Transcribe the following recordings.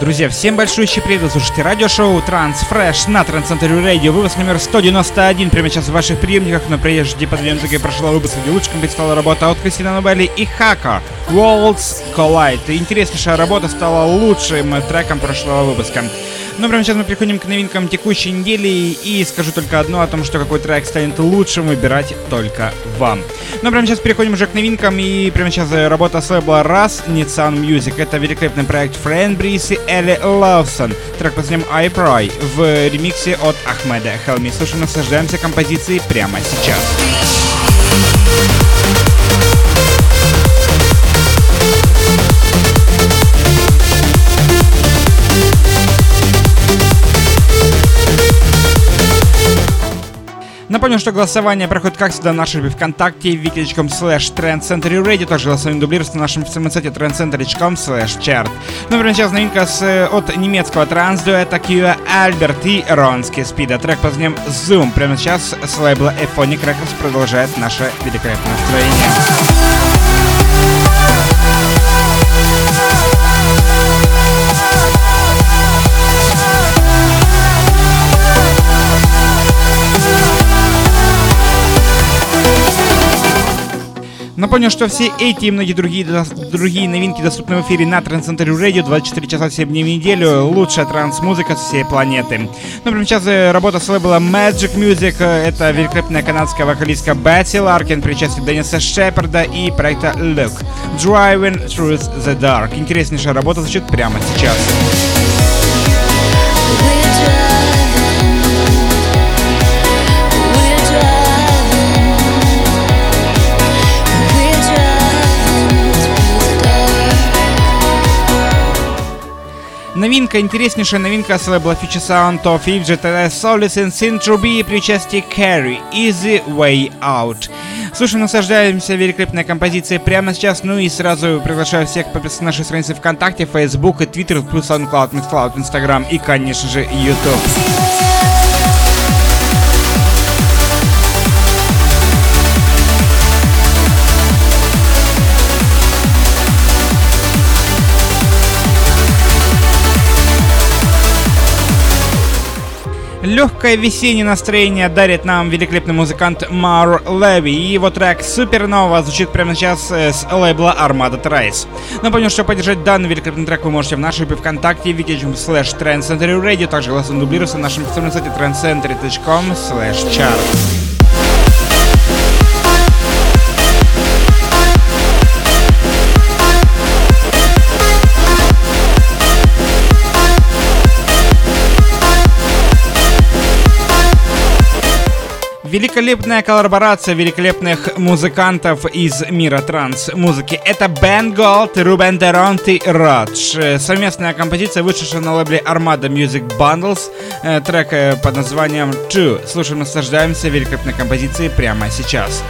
Друзья, всем большой привет! Вы слушаете радиошоу Transfresh на Трансцентре Радио. Выпуск номер 191 прямо сейчас в ваших приемниках, но прежде подведем итоги прошлого выпуска, где лучше стала работа от Кристина Нобели и Хака Worlds Collide. Интереснейшая работа стала лучшим треком прошлого выпуска. Ну, прямо сейчас мы переходим к новинкам текущей недели и скажу только одно о том, что какой трек станет лучшим, выбирать только вам. Ну, прямо сейчас переходим уже к новинкам и прямо сейчас работа с лейбла Раз Nissan Music. Это великолепный проект Фрэн Брис и Элли Лавсон. Трек под названием I Pray в ремиксе от Ахмеда Хелми. Слушаем, наслаждаемся композицией прямо сейчас. Напомню, что голосование проходит, как всегда, в нашей ВКонтакте, wiki.com slash trendcenter radio, также голосование дублируется на нашем официальном сайте trendcenter.com slash chart. Ну, например, сейчас новинка с, э, от немецкого транс-дуэта Кьюа Альберт и Ронски Спида. Трек под названием Zoom. Прямо сейчас с лейбла Ephonic Records продолжает наше великолепное настроение. Напомню, что все эти и многие другие, другие новинки доступны в эфире на Трансцентре Radio 24 часа 7 дней в неделю. Лучшая транс-музыка со всей планеты. Например, сейчас э, работа с лейбла Magic Music. Э, это великолепная канадская вокалистка Бетти Ларкин при участии Денниса Шепарда и проекта Look. Driving Through the Dark. Интереснейшая работа звучит прямо сейчас. Новинка, интереснейшая новинка с Future Sound of FGTS Solis and Synthroby при участии Carry Easy Way Out. Слушаем, наслаждаемся великолепной композицией прямо сейчас. Ну и сразу приглашаю всех подписаться на наши страницы ВКонтакте, Facebook и Twitter, плюс SoundCloud, MixCloud, Instagram и, конечно же, YouTube. Легкое весеннее настроение дарит нам великолепный музыкант Мар Леви. И его трек Супернова звучит прямо сейчас э, с лейбла Armada Trace. Напомню, что поддержать данный великолепный трек вы можете в нашей группе ВКонтакте slash Trendcenter Radio, также голосом дублируется на нашем официальном сайте trendcenter.com slash chart. Великолепная коллаборация великолепных музыкантов из мира транс-музыки. Это Бен Голд, Рубен Деронти, Родж. Совместная композиция, вышедшая на лейбле Armada Music Bundles. Э, трек э, под названием Two. Слушаем, наслаждаемся великолепной композицией прямо сейчас.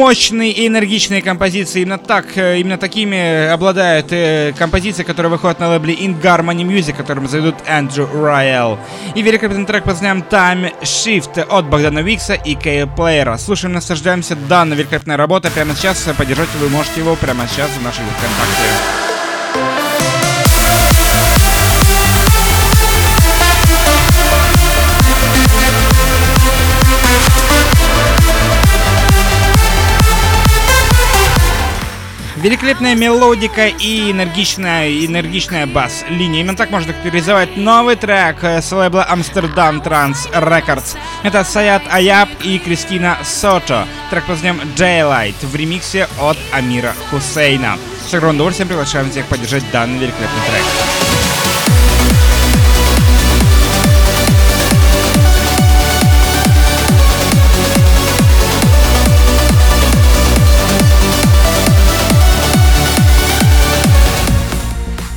Мощные и энергичные композиции. Именно так, э, именно такими обладают э, композиции, которые выходят на лейбле In Harmony Music, которым зайдут Эндрю Райел. И великолепный трек под названием Time Shift от Богдана Викса и Кейл Плеера. Слушаем, наслаждаемся данной великолепной работой прямо сейчас. Поддержать вы можете его прямо сейчас в нашей ВКонтакте. Великолепная мелодика и энергичная, энергичная бас-линия. Именно так можно характеризовать новый трек с лейбла Amsterdam Trans Records. Это Саят Аяб и Кристина Сото. Трек под названием Daylight в ремиксе от Амира Хусейна. С огромным удовольствием приглашаем всех поддержать данный великолепный трек.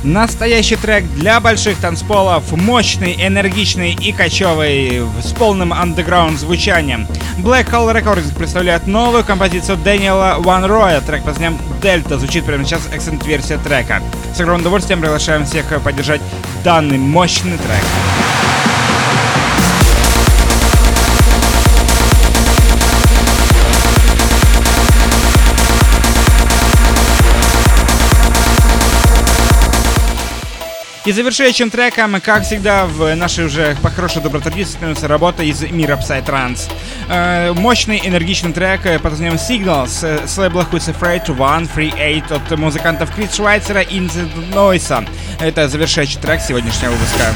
Настоящий трек для больших танцполов, мощный, энергичный и кочевый, с полным андеграунд звучанием. Black Hole Records представляет новую композицию Дэниела Ван Роя. Трек под названием Дельта звучит прямо сейчас эксцент-версия трека. С огромным удовольствием приглашаем всех поддержать данный мощный трек. И завершающим треком, как всегда, в нашей уже по хорошей доброй становится работа из мира Psytrance. Э, мощный, энергичный трек под названием Signals э, с лейбла Who's Afraid One Free Eight от музыкантов Крис Швайцера и Noise. Это завершающий трек сегодняшнего выпуска.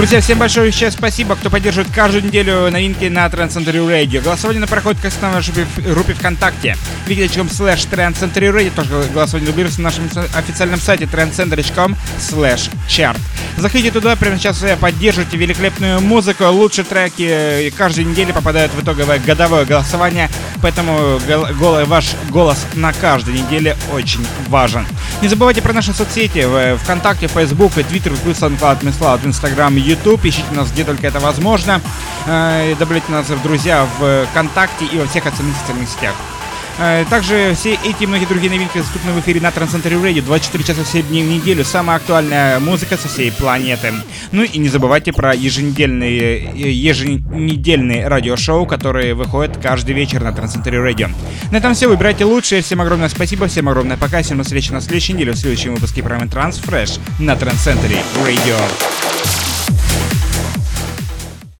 Друзья, всем большое еще спасибо, кто поддерживает каждую неделю новинки на Transcentury Radio. Голосование проходит как в нашей группе ВКонтакте. wiki.com slash Transcentury Radio. Тоже голосование дублируется на нашем официальном сайте transcentury.com slash chart. Заходите туда, прямо сейчас поддерживайте великолепную музыку, лучшие треки. Каждую неделю попадают в итоговое годовое голосование, поэтому гол, ваш голос на каждой неделе очень важен. Не забывайте про наши соцсети в ВКонтакте, Facebook, Twitter, плюс SoundCloud, MySloud, Instagram, YouTube. Ищите нас где только это возможно. Э, добавляйте нас в друзья в ВКонтакте и во всех остальных социальных сетях. Э, также все эти и многие другие новинки доступны в эфире на Transcentral Radio 24 часа 7 дней в неделю. Самая актуальная музыка со всей планеты. Ну и не забывайте про еженедельные, э, еженедельные радиошоу, которые выходят каждый вечер на Transcentral Radio. На этом все. Выбирайте лучшее. Всем огромное спасибо, всем огромное пока. Всем до встречи на следующей неделе в следующем выпуске программы Transfresh на Transcentral Radio.